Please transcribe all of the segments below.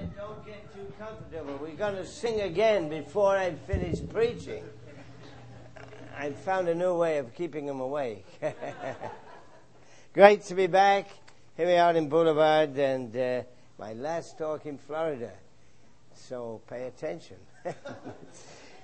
minute, don't get too comfortable. We're going to sing again before I finish preaching. I found a new way of keeping them awake. Great to be back. Here we are in Boulevard and uh, my last talk in Florida. So pay attention.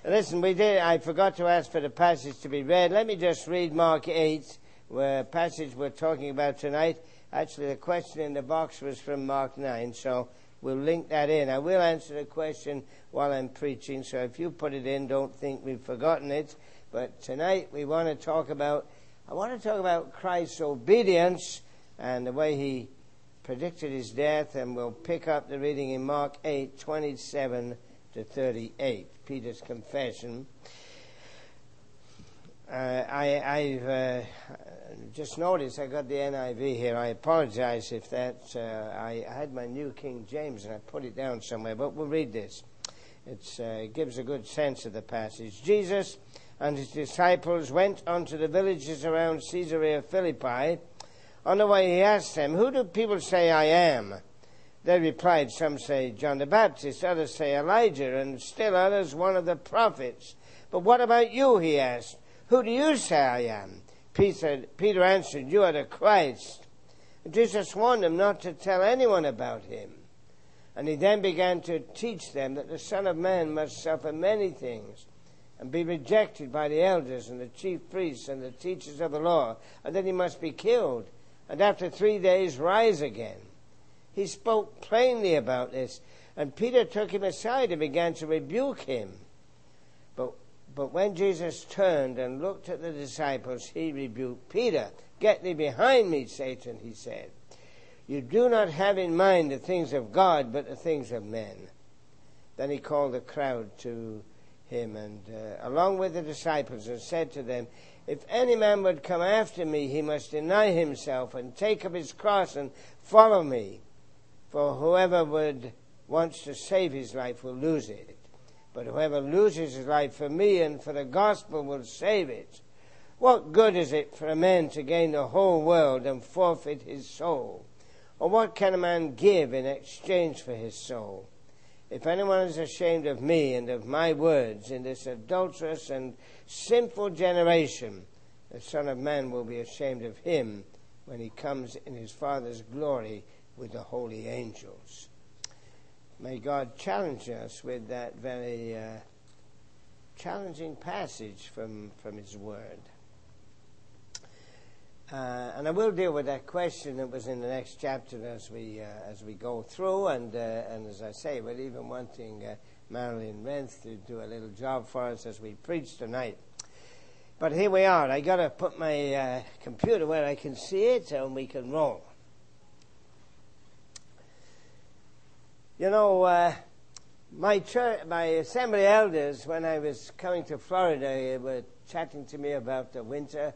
Listen, we did, I forgot to ask for the passage to be read. Let me just read Mark 8, where passage we're talking about tonight. Actually, the question in the box was from Mark 9, so we'll link that in. I will answer the question while I'm preaching, so if you put it in, don't think we've forgotten it. But tonight we want to talk about, I want to talk about Christ's obedience and the way he predicted his death, and we'll pick up the reading in Mark 8, 27 to 38, Peter's confession. Uh, I, have uh, just noticed I got the NIV here. I apologize if that. Uh, I had my New King James and I put it down somewhere, but we'll read this. Uh, it gives a good sense of the passage. Jesus and his disciples went on to the villages around Caesarea Philippi. On the way, he asked them, Who do people say I am? They replied, Some say John the Baptist, others say Elijah, and still others one of the prophets. But what about you? He asked. Who do you say I am? Peter, answered, You are the Christ. Jesus warned them not to tell anyone about him. And he then began to teach them that the Son of Man must suffer many things and be rejected by the elders and the chief priests and the teachers of the law, and that he must be killed, and after three days rise again. He spoke plainly about this, and Peter took him aside and began to rebuke him. But when Jesus turned and looked at the disciples, he rebuked Peter. Get thee behind me, Satan, he said. You do not have in mind the things of God, but the things of men. Then he called the crowd to him and uh, along with the disciples and said to them, If any man would come after me, he must deny himself and take up his cross and follow me. For whoever would wants to save his life will lose it. But whoever loses his life for me and for the gospel will save it. What good is it for a man to gain the whole world and forfeit his soul? Or what can a man give in exchange for his soul? If anyone is ashamed of me and of my words in this adulterous and sinful generation, the Son of Man will be ashamed of him when he comes in his Father's glory with the holy angels. May God challenge us with that very uh, challenging passage from, from His Word. Uh, and I will deal with that question that was in the next chapter as we uh, as we go through. And uh, and as I say, we're even wanting uh, Marilyn Renth to do a little job for us as we preach tonight. But here we are. I've got to put my uh, computer where I can see it, and we can roll. You know, uh, my church, my assembly elders, when I was coming to Florida, were chatting to me about the winter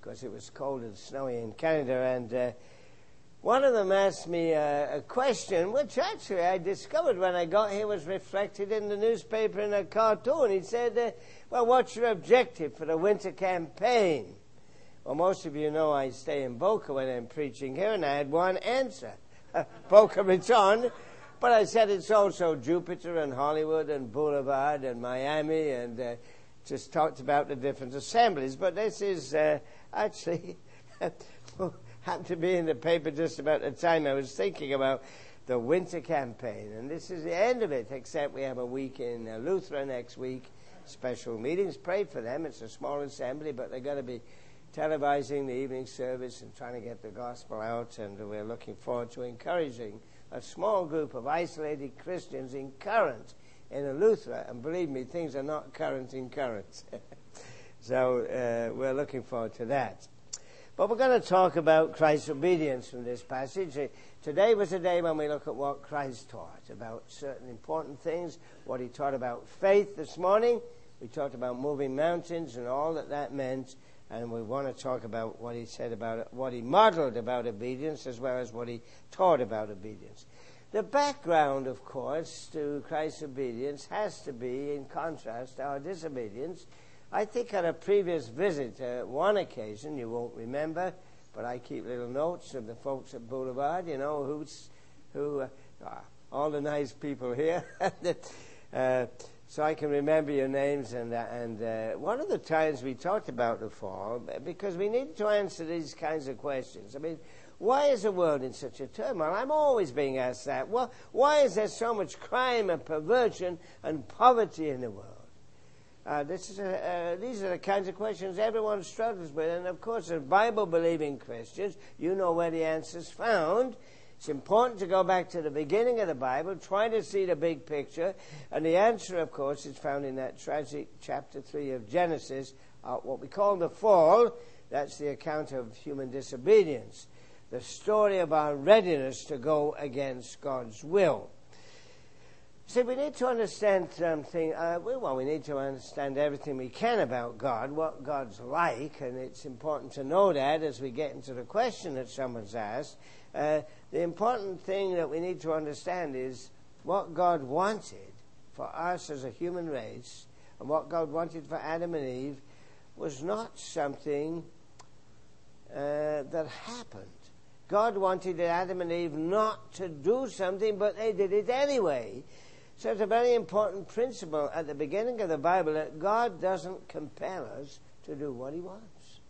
because it was cold and snowy in Canada, and uh, one of them asked me a, a, question, which actually I discovered when I got here was reflected in the newspaper in a cartoon. He said, uh, "Well, what's your objective for the winter campaign?" Well, most of you know I stay in Boca when I'm preaching here, and I had one answer. Boca Raton but I said it's also Jupiter and Hollywood and Boulevard and Miami and uh, just talked about the different assemblies. But this is uh, actually happened to be in the paper just about the time I was thinking about the winter campaign. And this is the end of it, except we have a week in uh, Lutheran next week, special meetings. Pray for them. It's a small assembly, but they're going to be televising the evening service and trying to get the gospel out. And we're looking forward to encouraging a small group of isolated Christians in current in a Lutheran, and believe me, things are not current in current. so uh, we're looking forward to that. But we're going to talk about Christ's obedience from this passage. Uh, today was a day when we look at what Christ taught about certain important things, what he taught about faith this morning. We talked about moving mountains and all that that meant and we want to talk about what he said about what he modeled about obedience as well as what he taught about obedience. The background, of course, to Christ's obedience has to be, in contrast, our disobedience. I think on a previous visit, uh, one occasion, you won't remember, but I keep little notes of the folks at Boulevard, you know, who's, who, uh, all the nice people here. uh, so I can remember your names. And, uh, and uh, one of the times we talked about the fall, because we need to answer these kinds of questions. I mean, why is the world in such a turmoil? I'm always being asked that. Well, why is there so much crime and perversion and poverty in the world? Uh, a, uh, these are the kinds of questions everyone struggles with. And of course, as Bible believing Christians, you know where the answer's found. It's important to go back to the beginning of the Bible, try to see the big picture. And the answer, of course, is found in that tragic chapter 3 of Genesis, uh, what we call the fall. That's the account of human disobedience, the story of our readiness to go against God's will. See, we need to understand something. Uh, well, we need to understand everything we can about God, what God's like, and it's important to know that as we get into the question that someone's asked. Uh, the important thing that we need to understand is what God wanted for us as a human race, and what God wanted for Adam and Eve, was not something uh, that happened. God wanted Adam and Eve not to do something, but they did it anyway. So it's a very important principle at the beginning of the Bible that God doesn't compel us to do what He wants.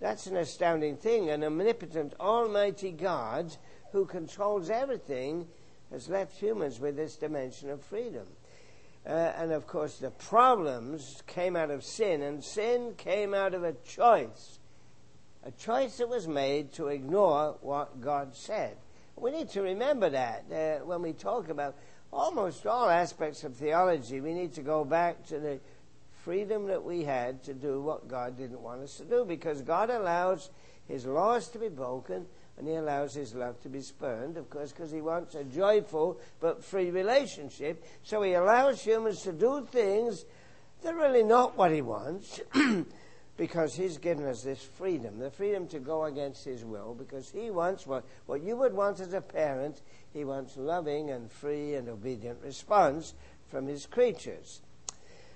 That's an astounding thing. An omnipotent, almighty God who controls everything has left humans with this dimension of freedom. Uh, and of course, the problems came out of sin, and sin came out of a choice. A choice that was made to ignore what God said. We need to remember that uh, when we talk about almost all aspects of theology, we need to go back to the freedom that we had to do what God didn't want us to do because God allows His laws to be broken and He allows His love to be spurned, of course, because He wants a joyful but free relationship. So He allows humans to do things that are really not what He wants. because he's given us this freedom, the freedom to go against his will, because he wants what, what you would want as a parent, he wants loving and free and obedient response from his creatures.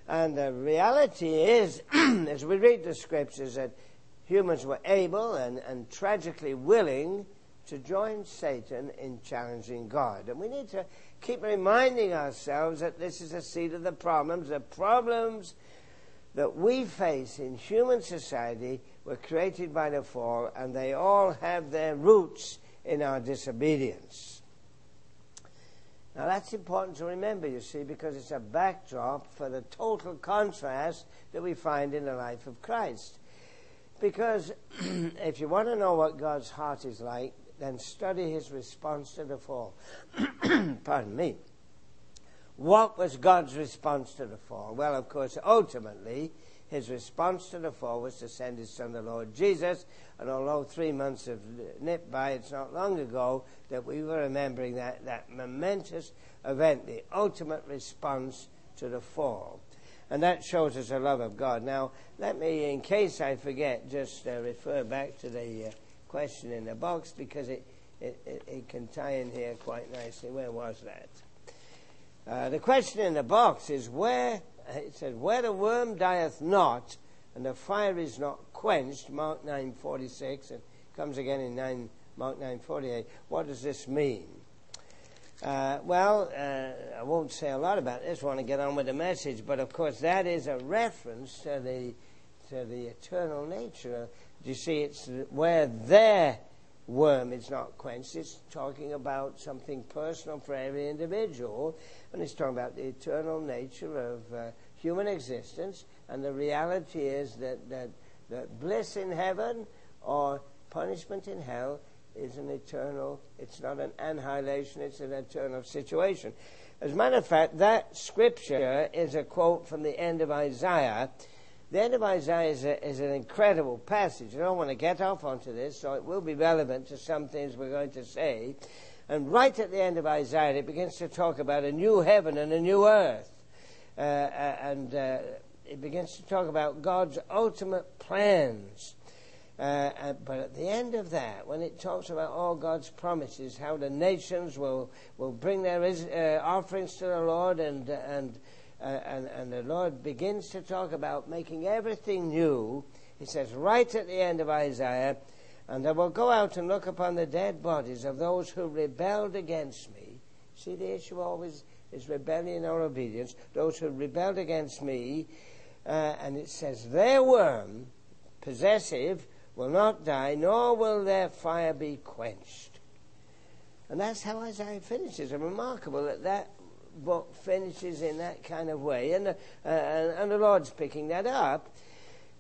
And the reality is, as we read the scriptures, that humans were able and, and tragically willing to join Satan in challenging God. And we need to keep reminding ourselves that this is the seed of the problems. The problems that we face in human society were created by the fall, and they all have their roots in our disobedience. Now, that's important to remember, you see, because it's a backdrop for the total contrast that we find in the life of Christ. Because if you want to know what God's heart is like, then study his response to the fall. Pardon me. What was God's response to the fall? Well, of course, ultimately, his response to the fall was to send his son, the Lord Jesus. And although three months have nipped by, it's not long ago that we were remembering that, that momentous event, the ultimate response to the fall. And that shows us a love of God. Now, let me, in case I forget, just uh, refer back to the uh, question in the box because it, it, it, it can tie in here quite nicely. Where was that? Uh, the question in the box is where, it says, where the worm dieth not and the fire is not quenched, Mark 9.46, and comes again in 9, Mark 9.48. What does this mean? Uh, well, uh, I won't say a lot about this. I want to get on with the message, but of course that is a reference to the to the eternal nature. Do you see, it's where their worm is not quenched. It's talking about something personal for every individual, and it's talking about the eternal nature of uh, human existence. And the reality is that, that, that bliss in heaven or punishment in hell is an eternal, it's not an annihilation, it's an eternal situation. As a matter of fact, that scripture is a quote from the end of Isaiah. The end of Isaiah is, a, is, an incredible passage. I don't want to get off onto this, so it will be relevant to some things we're going to say. And right at the end of Isaiah, it begins to talk about a new heaven and a new earth. Uh, uh, and uh, it begins to talk about God's ultimate plans. Uh, uh, but at the end of that, when it talks about all God's promises, how the nations will, will bring their uh, offerings to the Lord, and, and, and, and the Lord begins to talk about making everything new, he says right at the end of Isaiah, and I will go out and look upon the dead bodies of those who rebelled against me, See, the issue always is rebellion or obedience. Those who rebelled against me, uh, and it says, their worm, possessive, will not die, nor will their fire be quenched. And that's how Isaiah finishes. It's remarkable that that book finishes in that kind of way. And, uh, and, and the Lord's picking that up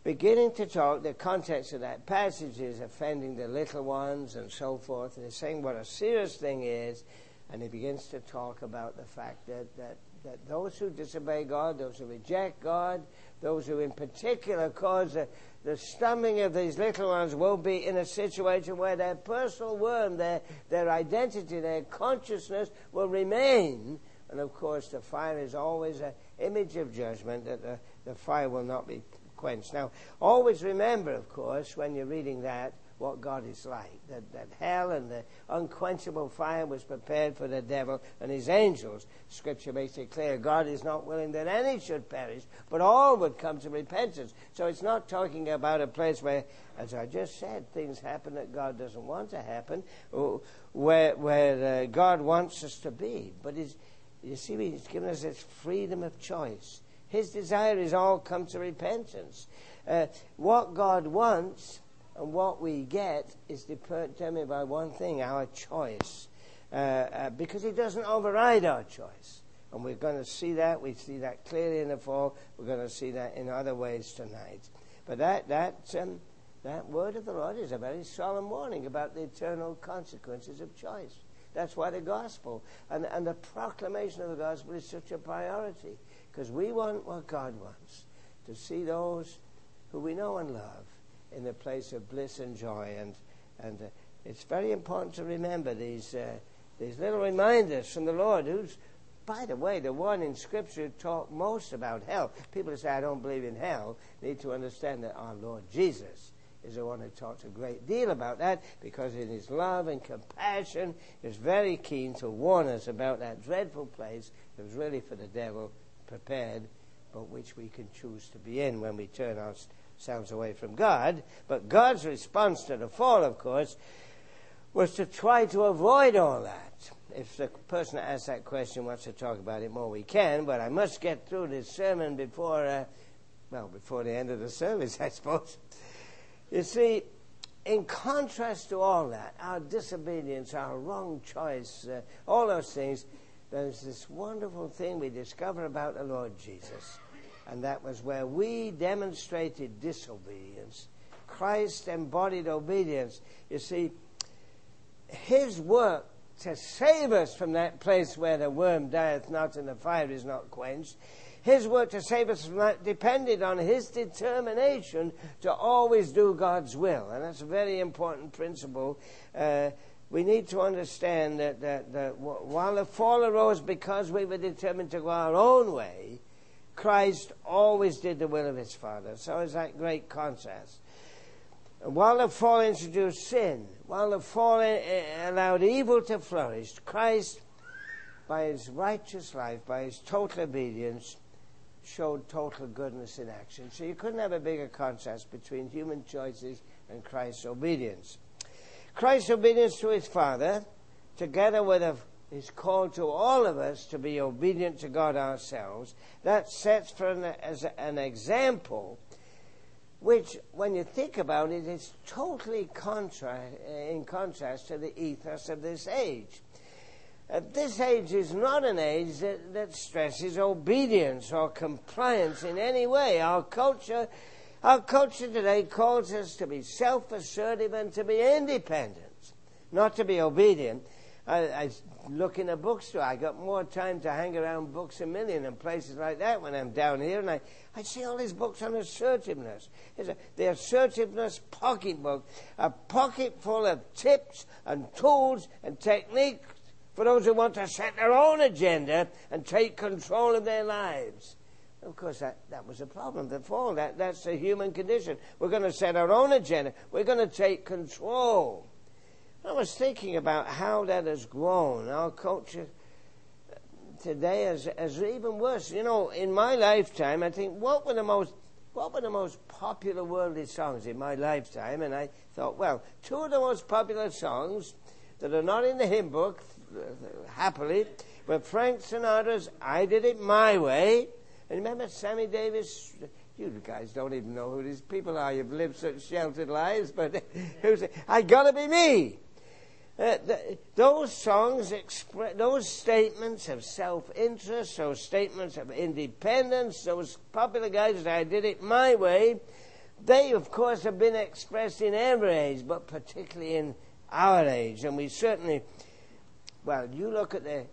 beginning to talk, the context of that passage is offending the little ones and so forth, and he's saying what a serious thing is, and he begins to talk about the fact that, that, that those who disobey God, those who reject God, those who in particular cause the, the stumbling of these little ones will be in a situation where their personal worm, their, their identity, their consciousness will remain. And of course, the fire is always an image of judgment, that the, the fire will not be quenched. Now, always remember, of course, when you're reading that, what God is like. That, that hell and the unquenchable fire was prepared for the devil and his angels. Scripture makes it clear God is not willing that any should perish, but all would come to repentance. So it's not talking about a place where, as I just said, things happen that God doesn't want to happen, where, where uh, God wants us to be. But you see, He's given us this freedom of choice. His desire is all come to repentance. Uh, what God wants and what we get is determined by one thing our choice. Uh, uh, because He doesn't override our choice. And we're going to see that. We see that clearly in the fall. We're going to see that in other ways tonight. But that, that, um, that word of the Lord is a very solemn warning about the eternal consequences of choice. That's why the gospel and, and the proclamation of the gospel is such a priority. Because we want what God wants to see those who we know and love in a place of bliss and joy. And, and uh, it's very important to remember these, uh, these little reminders from the Lord, who's, by the way, the one in Scripture who talk most about hell. People who say, I don't believe in hell, need to understand that our Lord Jesus is the one who talks a great deal about that because in his love and compassion is very keen to warn us about that dreadful place that was really for the devil prepared, but which we can choose to be in when we turn ourselves away from God. But God's response to the fall, of course, was to try to avoid all that. If the person that asked that question wants to talk about it more, we can, but I must get through this sermon before, uh, well, before the end of the service, I suppose. You see, in contrast to all that, our disobedience, our wrong choice, uh, all those things, there's this wonderful thing we discover about the Lord Jesus, and that was where we demonstrated disobedience. Christ embodied obedience. You see, his work to save us from that place where the worm dieth not and the fire is not quenched, his work to save us from that depended on his determination to always do God's will. And that's a very important principle. Uh, we need to understand that, that, that while the fall arose because we were determined to go our own way, Christ always did the will of his Father. So it's that great contrast. While the fall introduced sin, while the fall eh, eh, allowed evil to flourish, Christ, by his righteous life, by his total obedience, showed total goodness in action. So you couldn't have a bigger contrast between human choices and Christ's obedience. Christ's obedience to his Father, together with a, his called to all of us to be obedient to God ourselves, that sets for an, as an example which, when you think about it, is totally contra- in contrast to the ethos of this age. Uh, this age is not an age that, that stresses obedience or compliance in any way. Our culture our culture today calls us to be self assertive and to be independent, not to be obedient. I, I, look in a bookstore. I got more time to hang around Books a Million and places like that when I'm down here, and I, I see all these books on assertiveness. It's a, the assertiveness pocketbook, a pocket full of tips and tools and techniques for those who want to set their own agenda and take control of their lives. Of course, that, that was a problem, the fall. That, that's the human condition. We're going to set our own agenda. We're going to take control. I was thinking about how that has grown. Our culture today is, is even worse. You know, in my lifetime, I think, what were the most what were the most popular worldly songs in my lifetime? And I thought, well, two of the most popular songs that are not in the hymn book happily. were Frank Sinatra's I Did It My Way. And remember Sammy Davis? You guys don't even know who these people are. You've lived such sheltered lives, but who's it? I gotta be me. Uh, the, those songs those statements of self-interest, those statements of independence, those popular guys that I did it my way. They, of course, have been expressed in every age, but particularly in our age, and we certainly well, you look at the,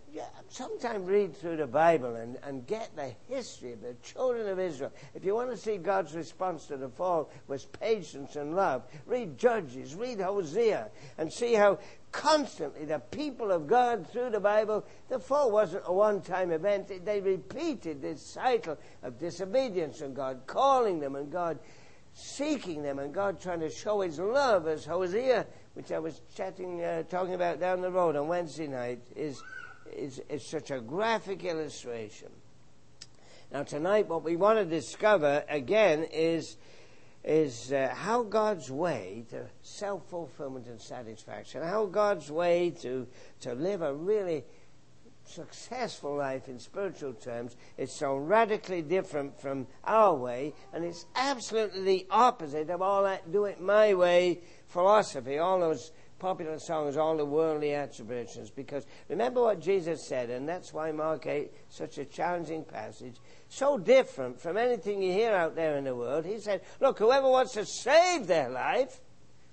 sometimes read through the Bible and, and get the history of the children of Israel. If you want to see God's response to the fall was patience and love, read Judges, read Hosea, and see how constantly the people of God through the Bible, the fall wasn't a one time event. They repeated this cycle of disobedience and God calling them and God seeking them and God trying to show his love as Hosea which I was chatting, uh, talking about down the road on Wednesday night, is, is, is such a graphic illustration. Now, tonight, what we want to discover again is, is uh, how God's way to self fulfillment and satisfaction, how God's way to, to live a really successful life in spiritual terms is so radically different from our way, and it's absolutely the opposite of all that do it my way philosophy, all those popular songs, all the worldly attributions. Because remember what Jesus said, and that's why Mark 8 such a challenging passage, so different from anything you hear out there in the world. He said, Look, whoever wants to save their life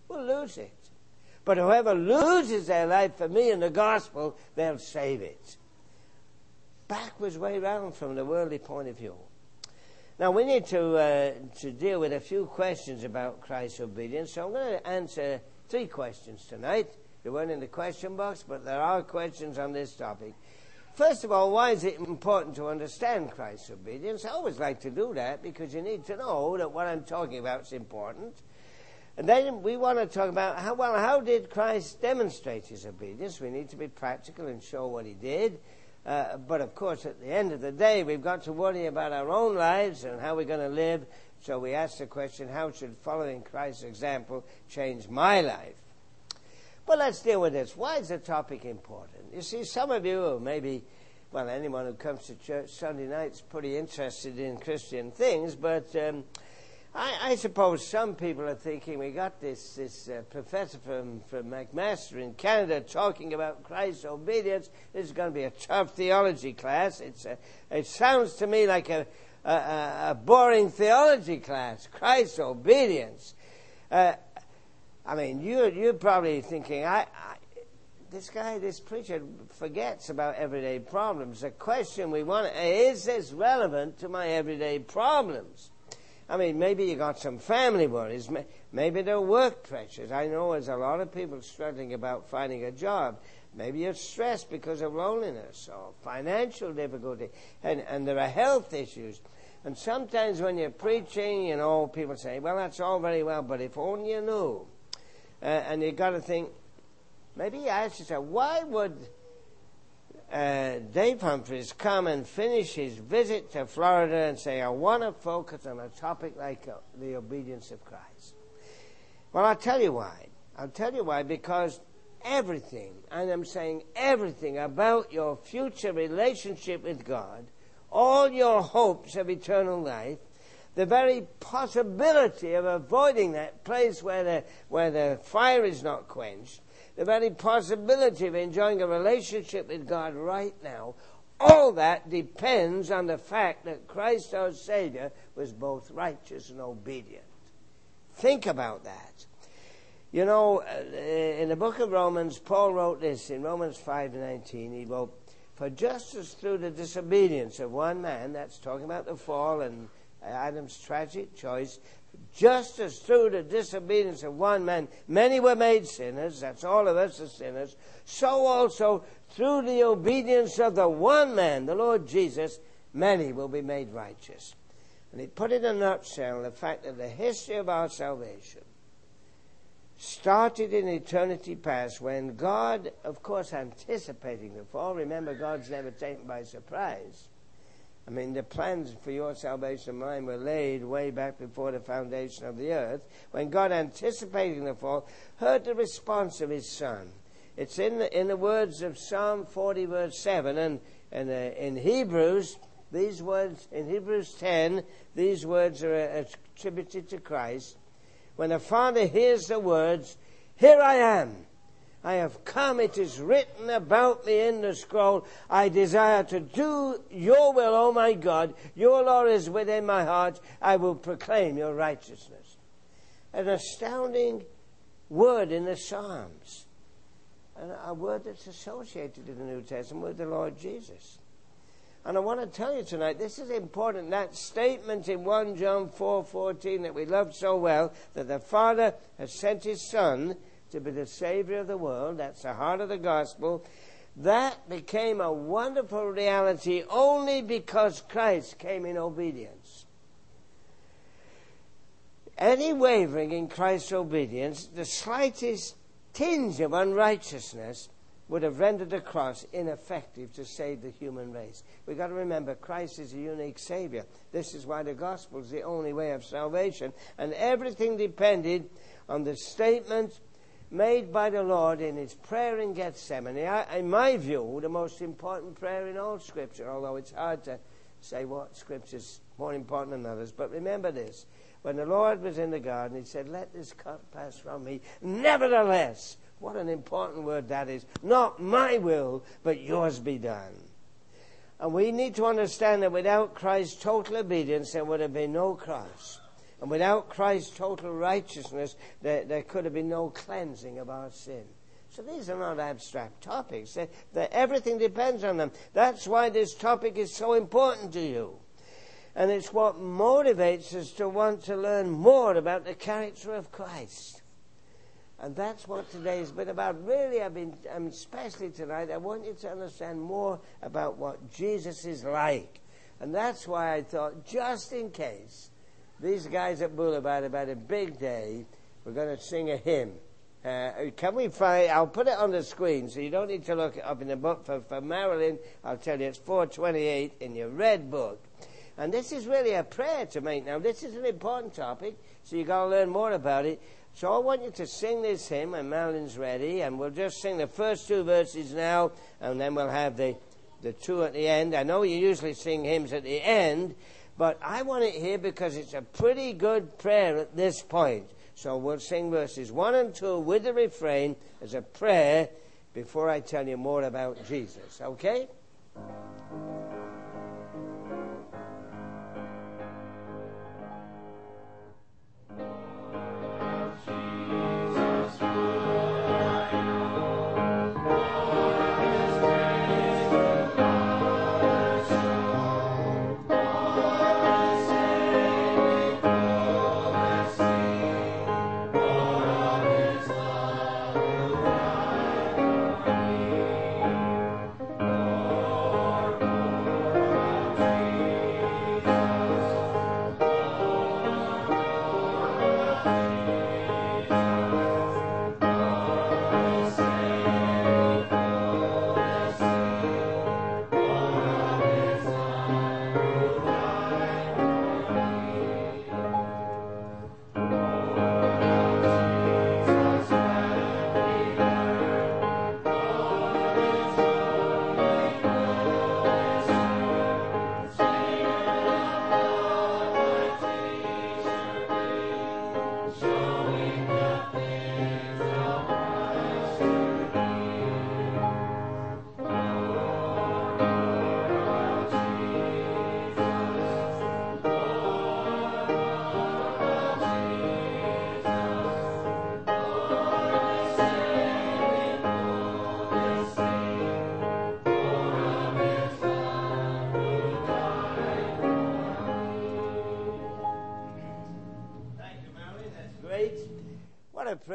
will lose it. But whoever loses their life for me and the gospel, they'll save it. Backwards way round from the worldly point of view. Now, we need to, uh, to deal with a few questions about Christ's obedience, so I'm going to answer three questions tonight. They weren't in the question box, but there are questions on this topic. First of all, why is it important to understand Christ's obedience? I always like to do that because you need to know that what I'm talking about is important. And then we want to talk about how well how did Christ demonstrate his obedience? We need to be practical and show what he did. Uh, but of course, at the end of the day, we've got to worry about our own lives and how we're going to live. So we ask the question, how should following Christ's example change my life? But let's deal with this. Why is the topic important? You see, some of you, or maybe, well, anyone who comes to church Sunday night is pretty interested in Christian things, but um, I, I, suppose some people are thinking we got this this uh, professor from from McMaster in Canada talking about Christ's obedience. This is going to be a tough theology class. It's a, it sounds to me like a, a, a boring theology class. Christ's obedience. Uh, I mean, you you're probably thinking I, I this guy, this preacher forgets about everyday problems. The question we want is this relevant to my everyday problems? I mean, maybe you got some family worries. Maybe there are work pressures. I know there's a lot of people struggling about finding a job. Maybe you're stressed because of loneliness or financial difficulty, and, and there are health issues. And sometimes when you're preaching, you know, people say, well, that's all very well, but if only you knew. Uh, and you've got to think, maybe you ask yourself, why would uh, Dave Humphreys come and finish his visit to Florida and say, I want to focus on a topic like uh, the obedience of Christ. Well, I'll tell you why. I'll tell you why, because everything, and I'm saying everything about your future relationship with God, all your hopes of eternal life, the very possibility of avoiding that place where the, where the fire is not quenched, the very possibility of enjoying a relationship with God right now, all that depends on the fact that Christ our Savior was both righteous and obedient. Think about that. You know, uh, in the book of Romans, Paul wrote this in Romans 5:19. He wrote, "For just as through the disobedience of one man, that's talking about the fall and Adam's tragic choice, just as through the disobedience of one man many were made sinners, that's all of us are sinners, so also through the obedience of the one man, the Lord Jesus, many will be made righteous. And he put in a nutshell the fact that the history of our salvation started in eternity past when God, of course, anticipating the fall, remember God's never taken by surprise I mean, the plans for your salvation and mine were laid way back before the foundation of the earth, when God, anticipating the fall, heard the response of his Son. It's in the, in the words of Psalm 40, verse 7, and, and uh, in Hebrews, these words, in Hebrews 10, these words are attributed to Christ. When the Father hears the words, Here I am, I have come, it is written about me in the scroll. I desire to do your will, O my God. Your law is within my heart. I will proclaim your righteousness. An astounding word in the Psalms. And a word that's associated in the New Testament with the Lord Jesus. And I want to tell you tonight, this is important. That statement in 1 John 4 14 that we love so well, that the Father has sent his Son to be the Savior of the world. That's the heart of the gospel. That became a wonderful reality only because Christ came in obedience. Any wavering in Christ's obedience, the slightest tinge of unrighteousness, would have rendered the cross ineffective to save the human race. We've got to remember Christ is a unique Savior. This is why the gospel is the only way of salvation. And everything depended on the statement made by the Lord in his prayer in Gethsemane. I, in my view, the most important prayer in all Scripture, although it's hard to say what Scripture is more important than others. But remember this when the Lord was in the garden, he said, Let this cup pass from me. Nevertheless, what an important word that is. Not my will, but yours be done. And we need to understand that without Christ's total obedience, there would have been no cross. And without Christ's total righteousness, there, there could have been no cleansing of our sin. So these are not abstract topics. They're, they're, everything depends on them. That's why this topic is so important to you. And it's what motivates us to want to learn more about the character of Christ. And that's what today has been about. Really, I've been, um, especially tonight, I want you to understand more about what Jesus is like. And that's why I thought, just in case, these guys at Boulevard had a big day. We're going to sing a hymn. Uh, can we find? I'll put it on the screen, so you don't need to look it up in the book. For, for Marilyn, I'll tell you it's 428 in your red book. And this is really a prayer to make now. This is an important topic, so you've got to learn more about it. So I want you to sing this hymn, and Marilyn's ready, and we'll just sing the first two verses now, and then we'll have the, the two at the end. I know you usually sing hymns at the end, but I want it here because it's a pretty good prayer at this point. So we'll sing verses 1 and 2 with the refrain as a prayer before I tell you more about Jesus. Okay?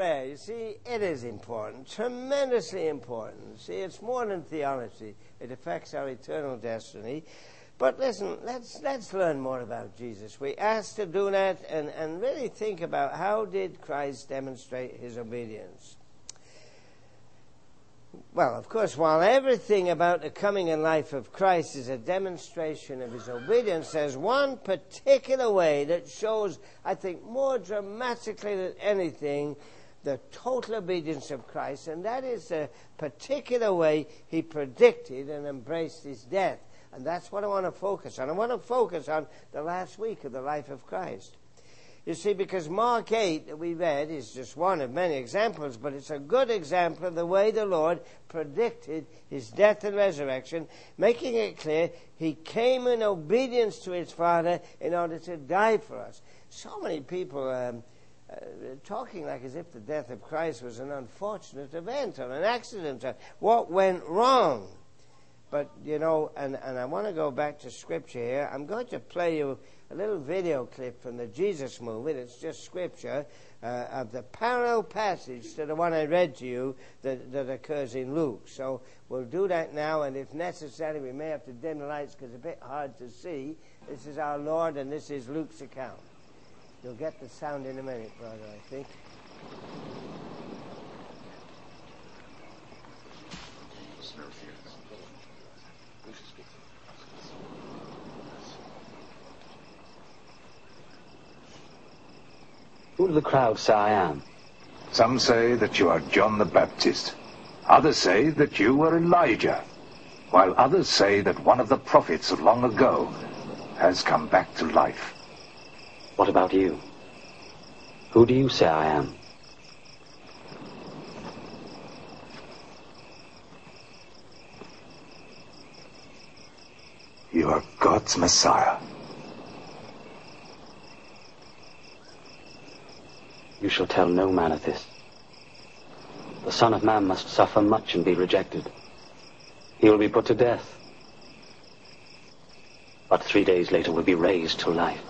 Prayer, you see, it is important, tremendously important. See, it's more than theology, it affects our eternal destiny. But listen, let's, let's learn more about Jesus. We asked to do that and, and really think about how did Christ demonstrate his obedience. Well, of course, while everything about the coming and life of Christ is a demonstration of his obedience, there's one particular way that shows, I think, more dramatically than anything, the total obedience of Christ, and that is the particular way he predicted and embraced his death. And that's what I want to focus on. I want to focus on the last week of the life of Christ. You see, because Mark 8 that we read is just one of many examples, but it's a good example of the way the Lord predicted his death and resurrection, making it clear he came in obedience to his Father in order to die for us. So many people um, uh, talking like as if the death of Christ was an unfortunate event or an accident or what went wrong. But, you know, and, and I want to go back to scripture here. I'm going to play you a little video clip from the Jesus movie. It's just scripture uh, of the parallel passage to the one I read to you that, that occurs in Luke. So we'll do that now, and if necessary, we may have to dim the lights because it's a bit hard to see. This is our Lord, and this is Luke's account. You'll get the sound in a minute, brother, I think. Who do the crowd say I am? Some say that you are John the Baptist. Others say that you are Elijah. While others say that one of the prophets of long ago has come back to life. What about you? Who do you say I am? You are God's Messiah. You shall tell no man of this. The Son of Man must suffer much and be rejected. He will be put to death. But three days later will be raised to life.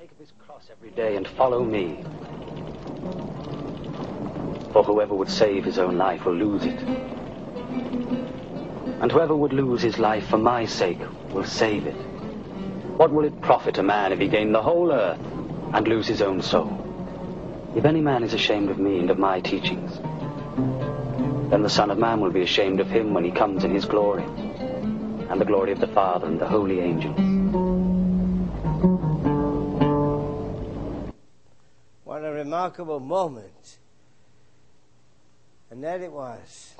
Take up his cross every day and follow me. For whoever would save his own life will lose it. And whoever would lose his life for my sake will save it. What will it profit a man if he gain the whole earth and lose his own soul? If any man is ashamed of me and of my teachings, then the Son of Man will be ashamed of him when he comes in his glory, and the glory of the Father and the holy angels. Remarkable moment. And there it was.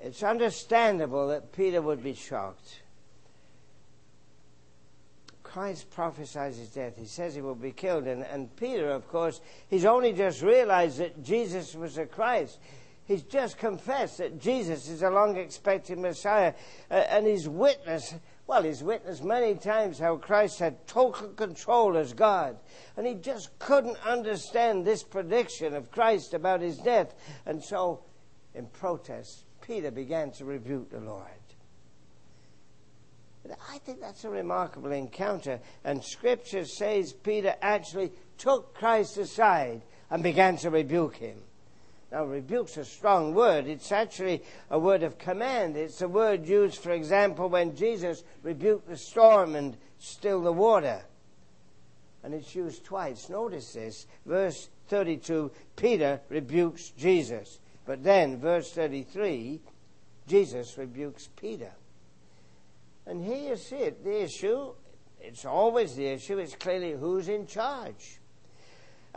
It's understandable that Peter would be shocked. Christ prophesies his death. He says he will be killed. And, and Peter, of course, he's only just realized that Jesus was the Christ. He's just confessed that Jesus is a long expected Messiah. Uh, and he's witnessed, well, he's witnessed many times how Christ had total control as God. And he just couldn't understand this prediction of Christ about his death. And so, in protest, Peter began to rebuke the Lord. I think that's a remarkable encounter. And Scripture says Peter actually took Christ aside and began to rebuke him. Now, rebuke's a strong word. It's actually a word of command. It's a word used, for example, when Jesus rebuked the storm and stilled the water. And it's used twice. Notice this. Verse 32, Peter rebukes Jesus. But then, verse 33, Jesus rebukes Peter. And here you see it. The issue, it's always the issue, it's clearly who's in charge.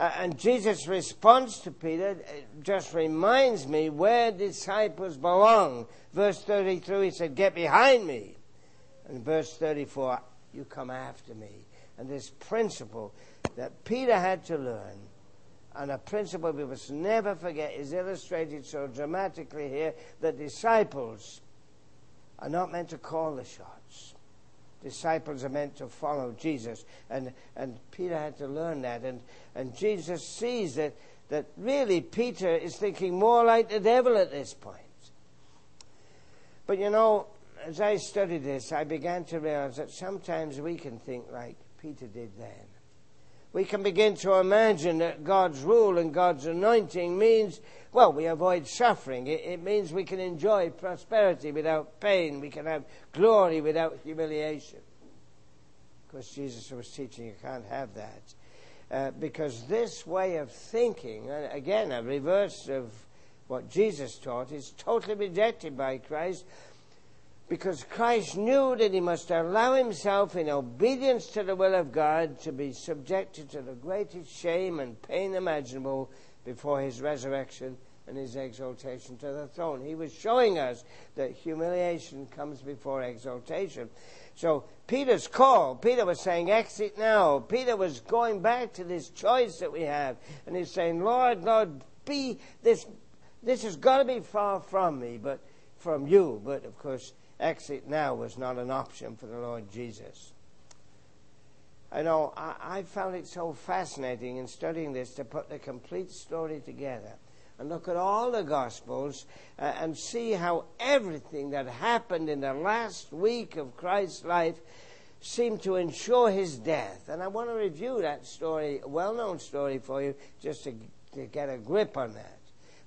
Uh, and Jesus' response to Peter just reminds me where disciples belong. Verse 33, he said, Get behind me. And verse 34, you come after me. And this principle that Peter had to learn, and a principle we must never forget, is illustrated so dramatically here that disciples are not meant to call the shots. Disciples are meant to follow Jesus. And, and Peter had to learn that. And, and Jesus sees that, that really Peter is thinking more like the devil at this point. But you know, as I studied this, I began to realize that sometimes we can think like Peter did then. We can begin to imagine that God's rule and God's anointing means, well, we avoid suffering. It, it, means we can enjoy prosperity without pain. We can have glory without humiliation. Of course, Jesus was teaching you can't have that. Uh, because this way of thinking, again, a reverse of what Jesus taught is totally rejected by Christ because Christ knew that he must allow himself in obedience to the will of God to be subjected to the greatest shame and pain imaginable before his resurrection and his exaltation to the throne. He was showing us that humiliation comes before exaltation. So Peter's call, Peter was saying, exit now. Peter was going back to this choice that we have. And he's saying, Lord, Lord, be this, this has got to be far from me, but from you. But of course, exit now was not an option for the Lord Jesus. I know I, I found it so fascinating in studying this to put the complete story together and look at all the Gospels uh, and see how everything that happened in the last week of Christ's life seemed to ensure his death. And I want to review that story, a well known story for you, just to, to get a grip on that.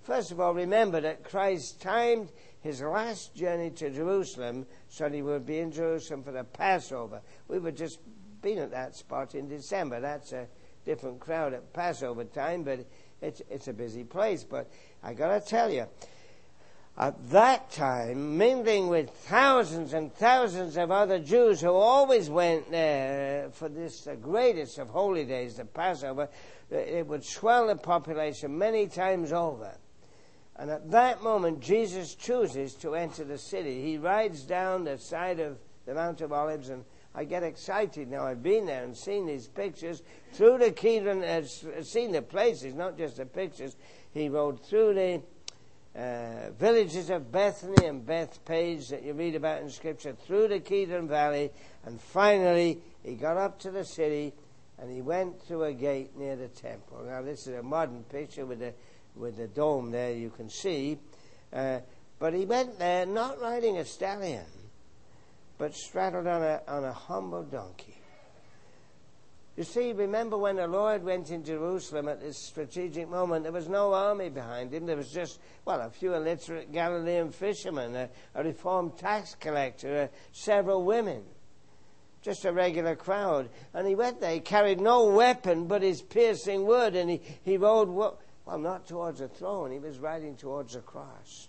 First of all, remember that Christ timed his last journey to Jerusalem so that he would be in Jerusalem for the Passover. We were just been at that spot in December. That's a different crowd at Passover time, but it's, it's a busy place. But I got to tell you, at that time, mingling with thousands and thousands of other Jews who always went there uh, for this the greatest of holy days, the Passover, uh, it would swell the population many times over. And at that moment, Jesus chooses to enter the city. He rides down the side of the Mount of Olives, and I get excited now. I've been there and seen these pictures through the Kedron, uh, seen the places, not just the pictures. He rode through the uh, villages of Bethany and Bethphage that you read about in Scripture, through the Kedron Valley, and finally he got up to the city and he went through a gate near the temple. Now, this is a modern picture with the with the dome there you can see. Uh, but he went there not riding a stallion, but straddled on a, on a humble donkey. You see, remember when the Lord went in Jerusalem at this strategic moment, there was no army behind him. There was just, well, a few illiterate Galilean fishermen, a, a reformed tax collector, uh, several women. Just a regular crowd. And he went there, he carried no weapon but his piercing word, and he, he rode well, not towards a throne. He was riding towards a cross.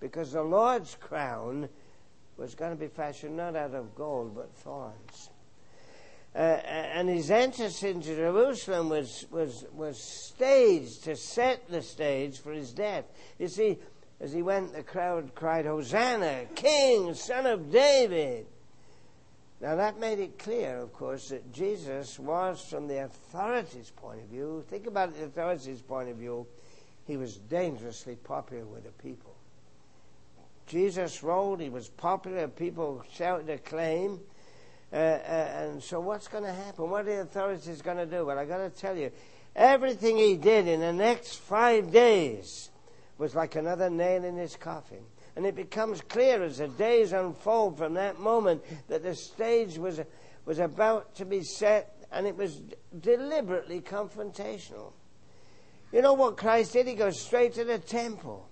Because the Lord's crown was going to be fashioned not out of gold, but thorns. Uh, and his entrance into Jerusalem was, was, was staged to set the stage for his death. You see, as he went, the crowd cried, Hosanna, King, Son of David. Now, that made it clear, of course, that Jesus was, from the authorities' point of view, think about the authorities' point of view, he was dangerously popular with the people. Jesus rode, he was popular, people shouted acclaim. Uh, uh, and so, what's going to happen? What are the authorities going to do? Well, i got to tell you, everything he did in the next five days was like another nail in his coffin. And it becomes clear as the days unfold from that moment that the stage was, was about to be set and it was deliberately confrontational. You know what Christ did? He goes straight to the temple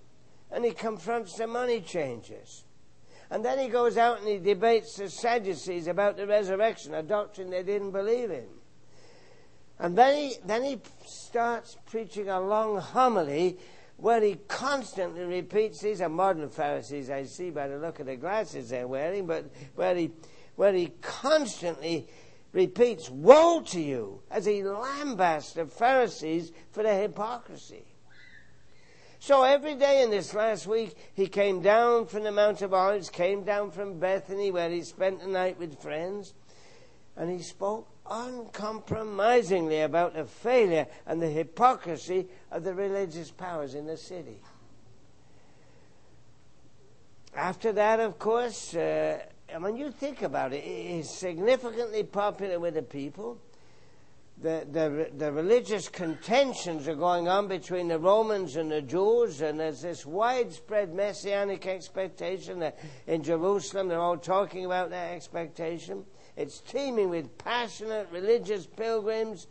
and he confronts the money changers. And then he goes out and he debates the Sadducees about the resurrection, a doctrine they didn't believe in. And then he, then he starts preaching a long homily where he constantly repeats, these are modern Pharisees, I see by the look of the glasses they're wearing, but where he, where he constantly repeats, Woe to you, as he lambasts the Pharisees for their hypocrisy. So every day in this last week, he came down from the Mount of Olives, came down from Bethany, where he spent the night with friends, and he spoke uncompromisingly about the failure and the hypocrisy of the religious powers in the city. After that, of course, uh, when you think about it, he's significantly popular with the people. The, the, the religious contentions are going on between the Romans and the Jews, and there's this widespread messianic expectation that in Jerusalem they're all talking about that expectation. It's teeming with passionate religious pilgrims.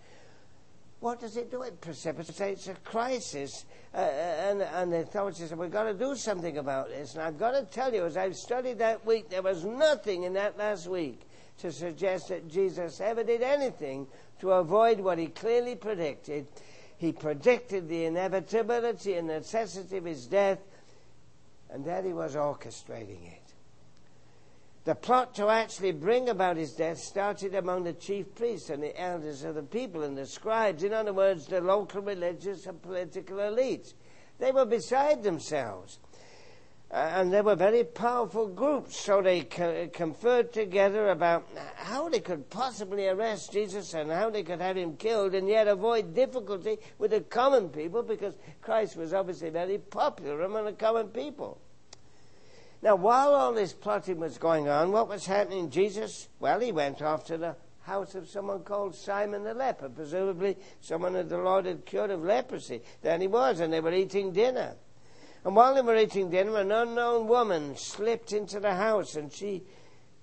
What does it do? It precipitates a crisis. Uh, and, and the authorities said, we've got to do something about this. And I've got to tell you, as I've studied that week, there was nothing in that last week to suggest that Jesus ever did anything to avoid what he clearly predicted He predicted the inevitability and necessity of his death, and there he was orchestrating it. The plot to actually bring about his death started among the chief priests and the elders of the people and the scribes. In other words, the local religious and political elites. They were beside themselves. Uh, and they were very powerful groups, so they co- conferred together about how they could possibly arrest Jesus and how they could have him killed and yet avoid difficulty with the common people because Christ was obviously very popular among the common people. Now, while all this plotting was going on, what was happening? Jesus, well, he went off to the house of someone called Simon the leper, presumably someone that the Lord had cured of leprosy. There he was, and they were eating dinner. And while they were eating dinner, an unknown woman slipped into the house and she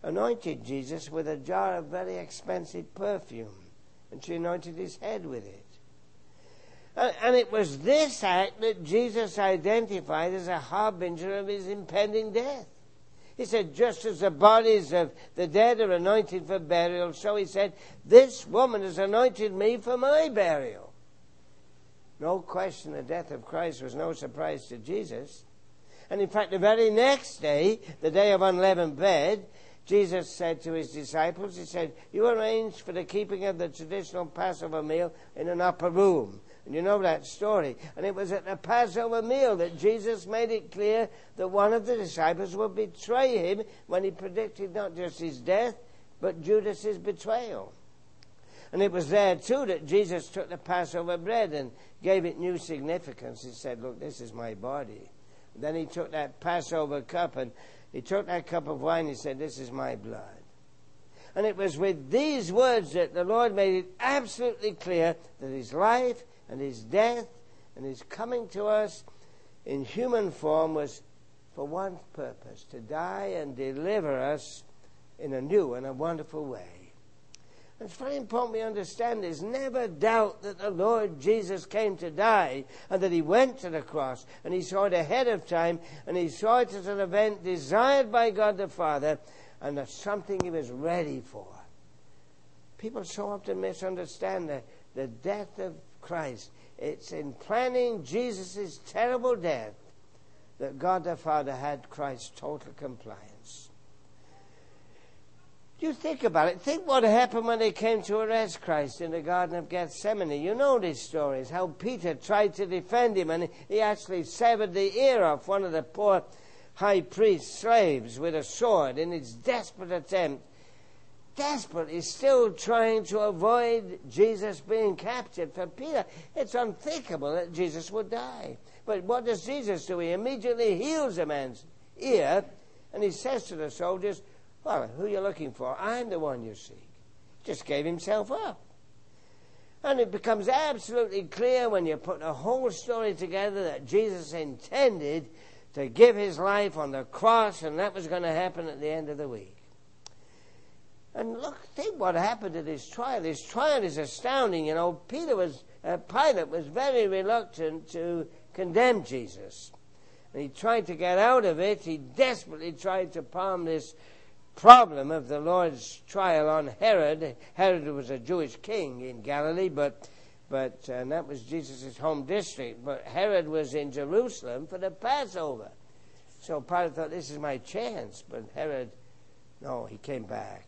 anointed Jesus with a jar of very expensive perfume. And she anointed his head with it. And it was this act that Jesus identified as a harbinger of his impending death. He said, just as the bodies of the dead are anointed for burial, so he said, this woman has anointed me for my burial. No question the death of Christ was no surprise to Jesus. And in fact, the very next day, the day of unleavened bread, Jesus said to his disciples, He said, You arranged for the keeping of the traditional Passover meal in an upper room. And you know that story. And it was at the Passover meal that Jesus made it clear that one of the disciples would betray him when he predicted not just his death, but Judas's betrayal. And it was there too that Jesus took the Passover bread and gave it new significance. He said, Look, this is my body. then he took that Passover cup and he took that cup of wine. He said, This is my blood. And it was with these words that the Lord made it absolutely clear that his life and his death and his coming to us in human form was for one purpose to die and deliver us in a new and a wonderful way. And It's very important we understand this. Never doubt that the Lord Jesus came to die and that he went to the cross and he saw it ahead of time and he saw it as an event desired by God the Father and as something he was ready for. People so often misunderstand the, the death of Christ. It's in planning Jesus' terrible death that God the Father had Christ's total compliance. You think about it. Think what happened when they came to arrest Christ in the Garden of Gethsemane. You know these stories. How Peter tried to defend him and he actually severed the ear off one of the poor high priest's slaves with a sword in his desperate attempt desperately still trying to avoid Jesus being captured. For Peter, it's unthinkable that Jesus would die. But what does Jesus do? He immediately heals a man's ear and he says to the soldiers, Well, who are you looking for? I'm the one you seek. Just gave himself up. And it becomes absolutely clear when you put the whole story together that Jesus intended to give his life on the cross, and that was going to happen at the end of the week. And look, think what happened at his trial. His trial is astounding. You know, Peter was, uh, Pilate was very reluctant to condemn Jesus. And he tried to get out of it. He desperately tried to palm this problem of the Lord's trial on Herod. Herod was a Jewish king in Galilee, but but uh, that was Jesus' home district. But Herod was in Jerusalem for the Passover. So Pilate thought, this is my chance. But Herod, no, he came back.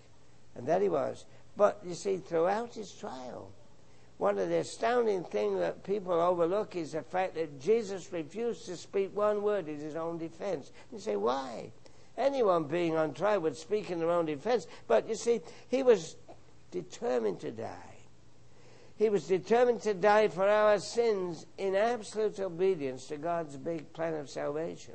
And there he was. But you see, throughout his trial, one of the astounding things that people overlook is the fact that Jesus refused to speak one word in his own defense. You say, why? Anyone being on trial would speak in their own defense. But you see, he was determined to die. He was determined to die for our sins in absolute obedience to God's big plan of salvation.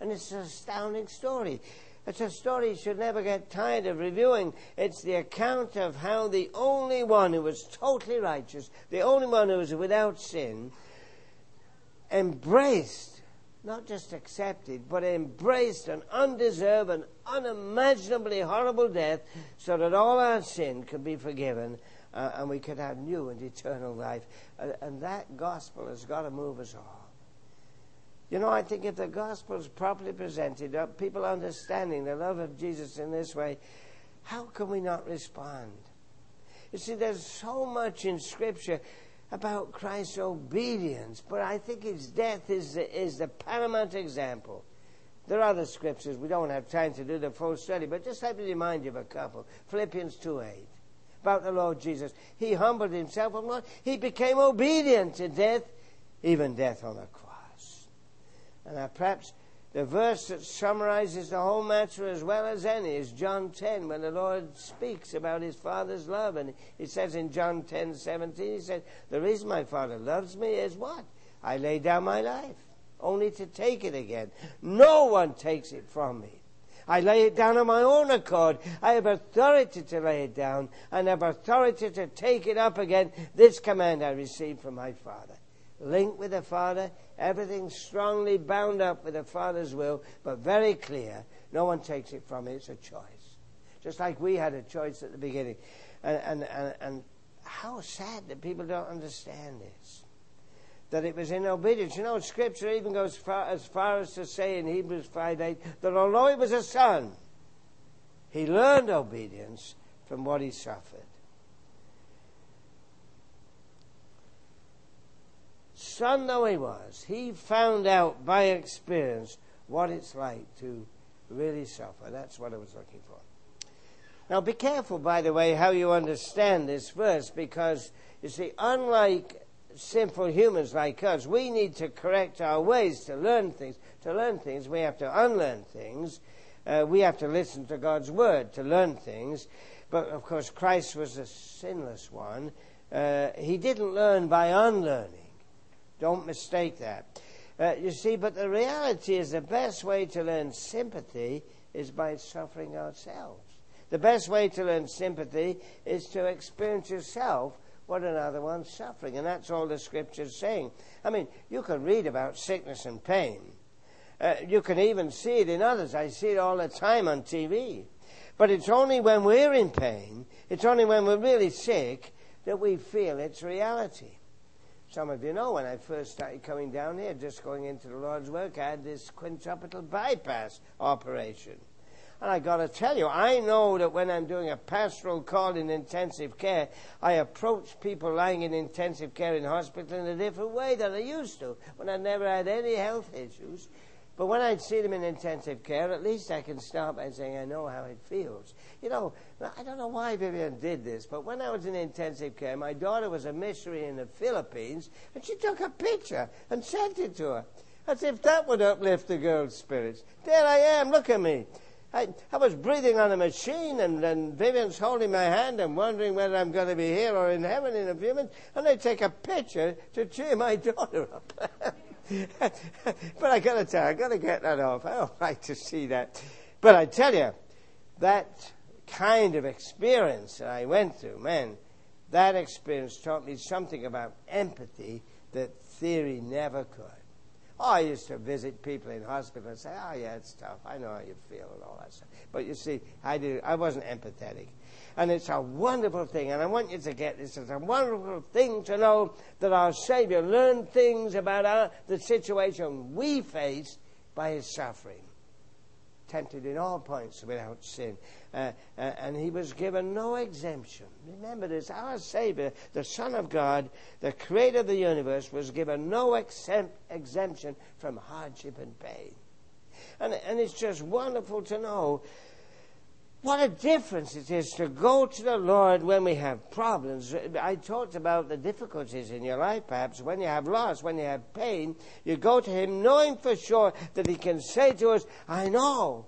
And it's an astounding story. It's a story you should never get tired of reviewing. It's the account of how the only one who was totally righteous, the only one who was without sin, embraced, not just accepted, but embraced an undeserved and unimaginably horrible death so that all our sin could be forgiven uh, and we could have new and eternal life. Uh, and that gospel has got to move us all. You know, I think if the gospel is properly presented, uh, people understanding the love of Jesus in this way, how can we not respond? You see, there's so much in Scripture about Christ's obedience, but I think his death is the, is the paramount example. There are other scriptures. We don't have time to do the full study, but just let me remind you of a couple. Philippians 2 8. About the Lord Jesus. He humbled himself. He became obedient to death, even death on the cross. And perhaps the verse that summarizes the whole matter as well as any is John 10, when the Lord speaks about his Father's love. And he says in John 10 17, he said, The reason my Father loves me is what? I lay down my life, only to take it again. No one takes it from me. I lay it down on my own accord. I have authority to lay it down and have authority to take it up again. This command I received from my Father linked with the Father, everything strongly bound up with the Father's will, but very clear. No one takes it from me. It's a choice. Just like we had a choice at the beginning. And, and, and, and how sad that people don't understand this. That it was in obedience. You know, Scripture even goes far, as far as to say in Hebrews 5 8 that although he was a son, he learned obedience from what he suffered. Son though he was, he found out by experience what it's like to really suffer. That's what I was looking for. Now, be careful, by the way, how you understand this verse, because you see, unlike sinful humans like us, we need to correct our ways to learn things. To learn things, we have to unlearn things. Uh, we have to listen to God's word to learn things. But of course, Christ was a sinless one. Uh, he didn't learn by unlearning. Don't mistake that. Uh, you see, but the reality is the best way to learn sympathy is by suffering ourselves. The best way to learn sympathy is to experience yourself what another one's suffering. And that's all the scripture's saying. I mean, you can read about sickness and pain. Uh, you can even see it in others. I see it all the time on TV. But it's only when we're in pain, it's only when we're really sick, that we feel its reality. Some of you know when I first started coming down here, just going into the Lord's work, I had this quintuple bypass operation. And I got to tell you, I know that when I'm doing a pastoral call in intensive care, I approach people lying in intensive care in hospital in a different way than I used to when I never had any health issues. But when I'd see them in intensive care, at least I can stop by saying, I know how it feels. You know, I don't know why Vivian did this, but when I was in intensive care, my daughter was a missionary in the Philippines, and she took a picture and sent it to her. As if that would uplift the girl's spirits. There I am, look at me. I, I was breathing on a machine, and, and Vivian's holding my hand and wondering whether I'm going to be here or in heaven in a few minutes, and they take a picture to cheer my daughter up. but I got to tell you, I got to get that off. I don't like to see that. But I tell you, that kind of experience that I went through, man, that experience taught me something about empathy that theory never could. Oh, I used to visit people in hospital and say, "Oh, yeah, it's tough. I know how you feel and all that stuff." But you see, I did. I wasn't empathetic. And it's a wonderful thing, and I want you to get this. It's a wonderful thing to know that our Savior learned things about our, the situation we face by his suffering. Tempted in all points without sin. Uh, uh, and he was given no exemption. Remember this our Savior, the Son of God, the Creator of the universe, was given no exempt, exemption from hardship and pain. And, and it's just wonderful to know what a difference it is to go to the Lord when we have problems. I talked about the difficulties in your life, perhaps, when you have loss, when you have pain. You go to Him knowing for sure that He can say to us, I know.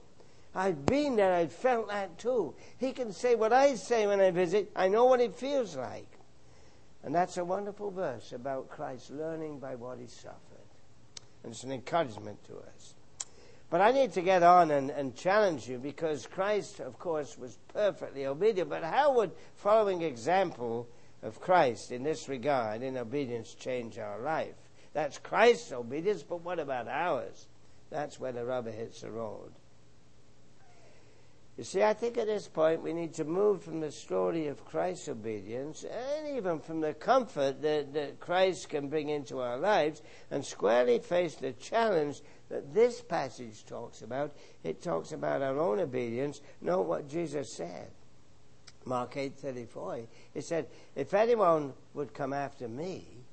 I've been there, I've felt that too. He can say what I say when I visit. I know what it feels like. And that's a wonderful verse about Christ learning by what He suffered. And it's an encouragement to us. But I need to get on and, and challenge you because Christ, of course, was perfectly obedient. But how would following example of Christ in this regard, in obedience, change our life? That's Christ's obedience, but what about ours? That's where the rubber hits the road. You see, I think at this point we need to move from the story of Christ's obedience and even from the comfort that, that Christ can bring into our lives and squarely face the challenge that this passage talks about. It talks about our own obedience. Note what Jesus said. Mark 8:34. He said, "If anyone would come after me,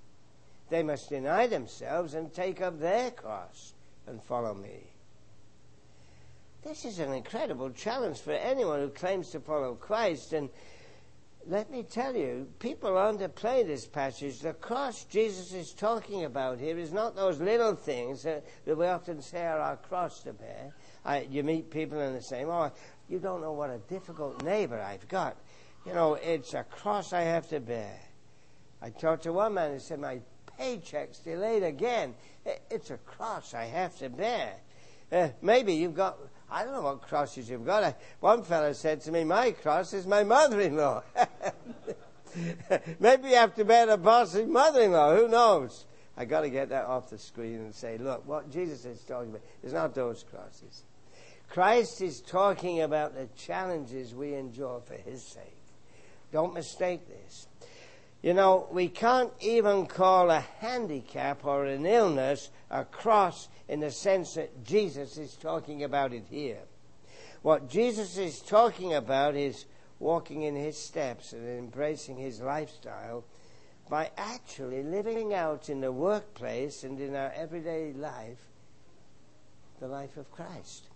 they must deny themselves and take up their cross and follow me. This is an incredible challenge for anyone who claims to follow Christ. And let me tell you, people underplay this passage. The cross Jesus is talking about here is not those little things that, that we often say are our cross to bear. I, you meet people and they say, Oh, you don't know what a difficult neighbor I've got. You know, it's a cross I have to bear. I talked to one man who said, My paycheck's delayed again. It's a cross I have to bear. Uh, maybe you've got I don't know what crosses you've got. One fellow said to me, My cross is my mother in law. Maybe you have to bear the boss's mother in law. Who knows? i got to get that off the screen and say, Look, what Jesus is talking about is not those crosses. Christ is talking about the challenges we endure for His sake. Don't mistake this. You know, we can't even call a handicap or an illness a cross in the sense that Jesus is talking about it here. What Jesus is talking about is walking in his steps and embracing his lifestyle by actually living out in the workplace and in our everyday life the life of Christ.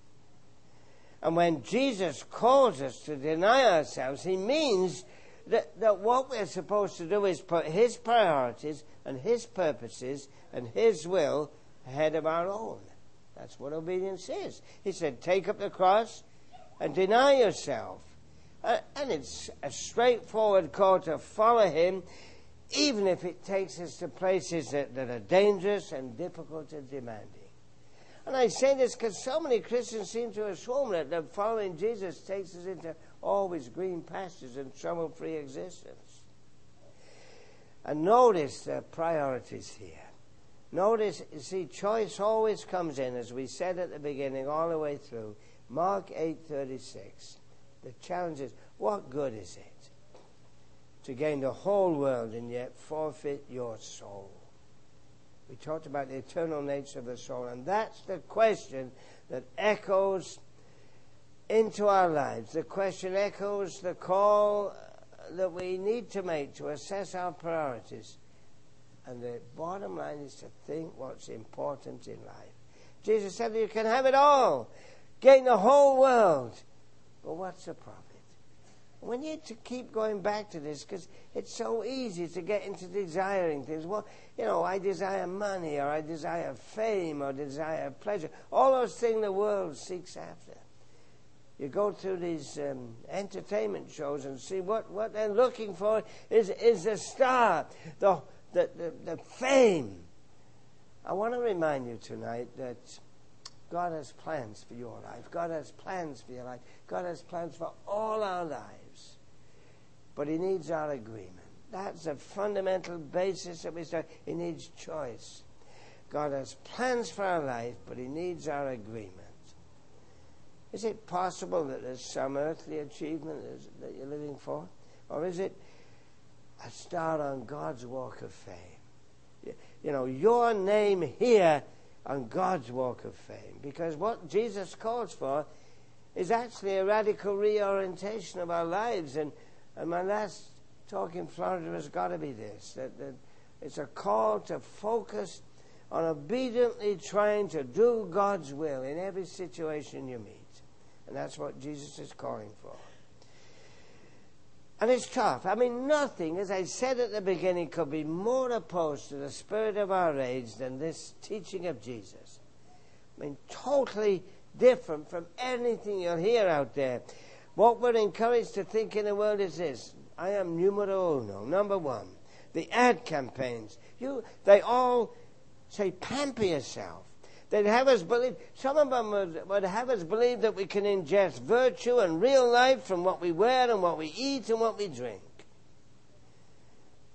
And when Jesus calls us to deny ourselves, he means that, that what we're supposed to do is put his priorities and his purposes and his will ahead of our own. That's what obedience is. He said, take up the cross and deny yourself. Uh, and it's a straightforward call to follow him, even if it takes us to places that, that are dangerous and difficult and demanding. And I say this because so many Christians seem to assume that, that following Jesus takes us into always green pastures and trouble free existence. And notice the priorities here. Notice, you see, choice always comes in, as we said at the beginning, all the way through. Mark 8.36. The challenge is, what good is it to gain the whole world and yet forfeit your soul? We talked about the eternal nature of the soul, and that's the question that echoes into our lives. The question echoes the call that we need to make to assess our priorities. And the bottom line is to think what's important in life. Jesus said you can have it all, gain the whole world. But what's the profit? We need to keep going back to this because it's so easy to get into desiring things. Well, you know, I desire money or I desire fame or desire pleasure. All those things the world seeks after. You go through these um, entertainment shows and see what, what they're looking for is, is the star, the, the, the, the fame. I want to remind you tonight that God has plans for your life. God has plans for your life. God has plans for all our lives. But He needs our agreement. That's a fundamental basis that we start. He needs choice. God has plans for our life, but He needs our agreement. Is it possible that there's some earthly achievement that you're living for? Or is it a start on God's walk of fame? You know, your name here on God's walk of fame. Because what Jesus calls for is actually a radical reorientation of our lives. And, and my last talk in Florida has got to be this that, that it's a call to focus on obediently trying to do God's will in every situation you meet. And that's what Jesus is calling for. And it's tough. I mean, nothing, as I said at the beginning, could be more opposed to the spirit of our age than this teaching of Jesus. I mean, totally different from anything you'll hear out there. What we're encouraged to think in the world is this I am numero uno, number one. The ad campaigns, you, they all say, pamper yourself. They'd have us believe, some of them would, would have us believe that we can ingest virtue and real life from what we wear and what we eat and what we drink.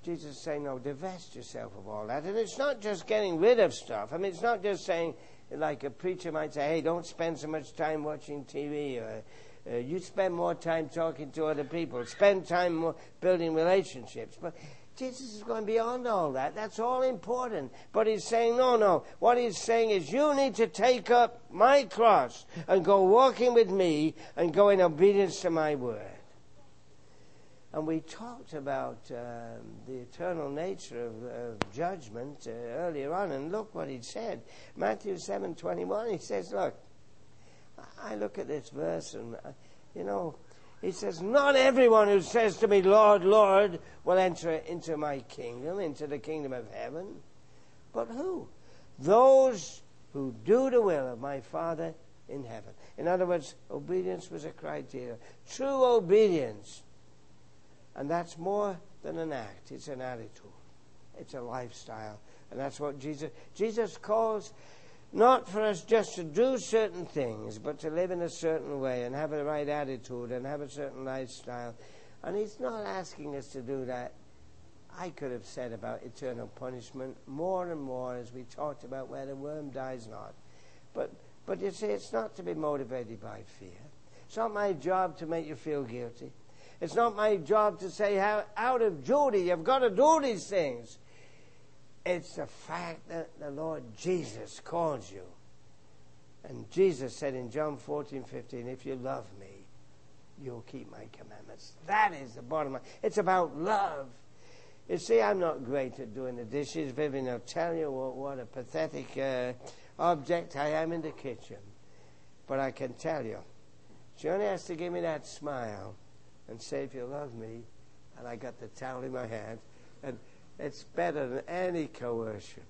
Jesus is saying, no, divest yourself of all that. And it's not just getting rid of stuff. I mean, it's not just saying, like a preacher might say, hey, don't spend so much time watching TV. Or, uh, you spend more time talking to other people. Spend time building relationships. But Jesus is going beyond all that. That's all important. But he's saying, no, no. What he's saying is, you need to take up my cross and go walking with me and go in obedience to my word. And we talked about um, the eternal nature of, of judgment uh, earlier on, and look what he said. Matthew 7:21. He says, "Look, I look at this verse, and uh, you know, he says, Not everyone who says to me, Lord, Lord, will enter into my kingdom, into the kingdom of heaven. But who? Those who do the will of my Father in heaven. In other words, obedience was a criteria. True obedience. And that's more than an act, it's an attitude, it's a lifestyle. And that's what Jesus Jesus calls not for us just to do certain things, but to live in a certain way and have a right attitude and have a certain lifestyle. And He's not asking us to do that. I could have said about eternal punishment more and more as we talked about where the worm dies not. But, but you see, it's not to be motivated by fear. It's not my job to make you feel guilty. It's not my job to say, how, out of duty, you've got to do these things. It's the fact that the Lord Jesus calls you. And Jesus said in John 14, 15, if you love me, you'll keep my commandments. That is the bottom line. It's about love. You see, I'm not great at doing the dishes. Vivian will tell you what, what a pathetic uh, object I am in the kitchen. But I can tell you, she only has to give me that smile and say, if you love me, and I got the towel in my hand, and it's better than any coercion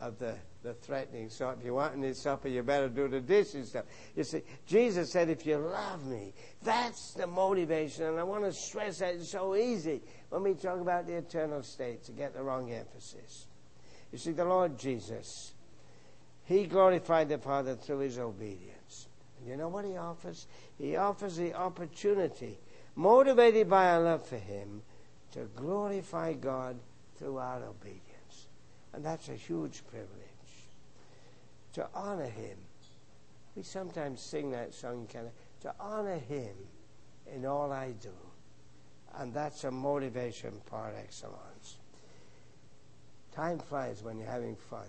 of the, the threatening sort. If you want any supper, you better do the dishes stuff. You see, Jesus said, if you love me, that's the motivation. And I want to stress that it's so easy when we talk about the eternal state to get the wrong emphasis. You see, the Lord Jesus, He glorified the Father through His obedience. And you know what He offers? He offers the opportunity, motivated by our love for Him, to glorify God through our obedience. And that's a huge privilege. To honor Him. We sometimes sing that song, to honor Him in all I do. And that's a motivation par excellence. Time flies when you're having fun.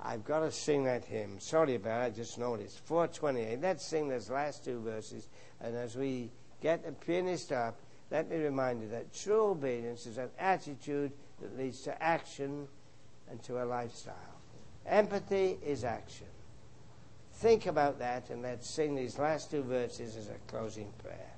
I've got to sing that hymn. Sorry about it, I just noticed. 428. Let's sing those last two verses. And as we get the pianist up, let me remind you that true obedience is an attitude that leads to action and to a lifestyle. Empathy is action. Think about that and let's sing these last two verses as a closing prayer.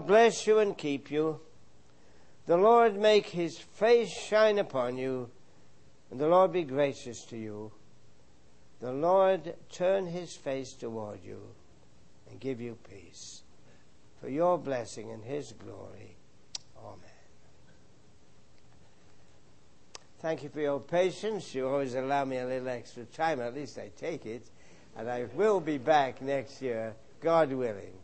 Lord bless you and keep you. The Lord make his face shine upon you, and the Lord be gracious to you. The Lord turn his face toward you and give you peace. For your blessing and his glory. Amen. Thank you for your patience. You always allow me a little extra time. At least I take it. And I will be back next year, God willing.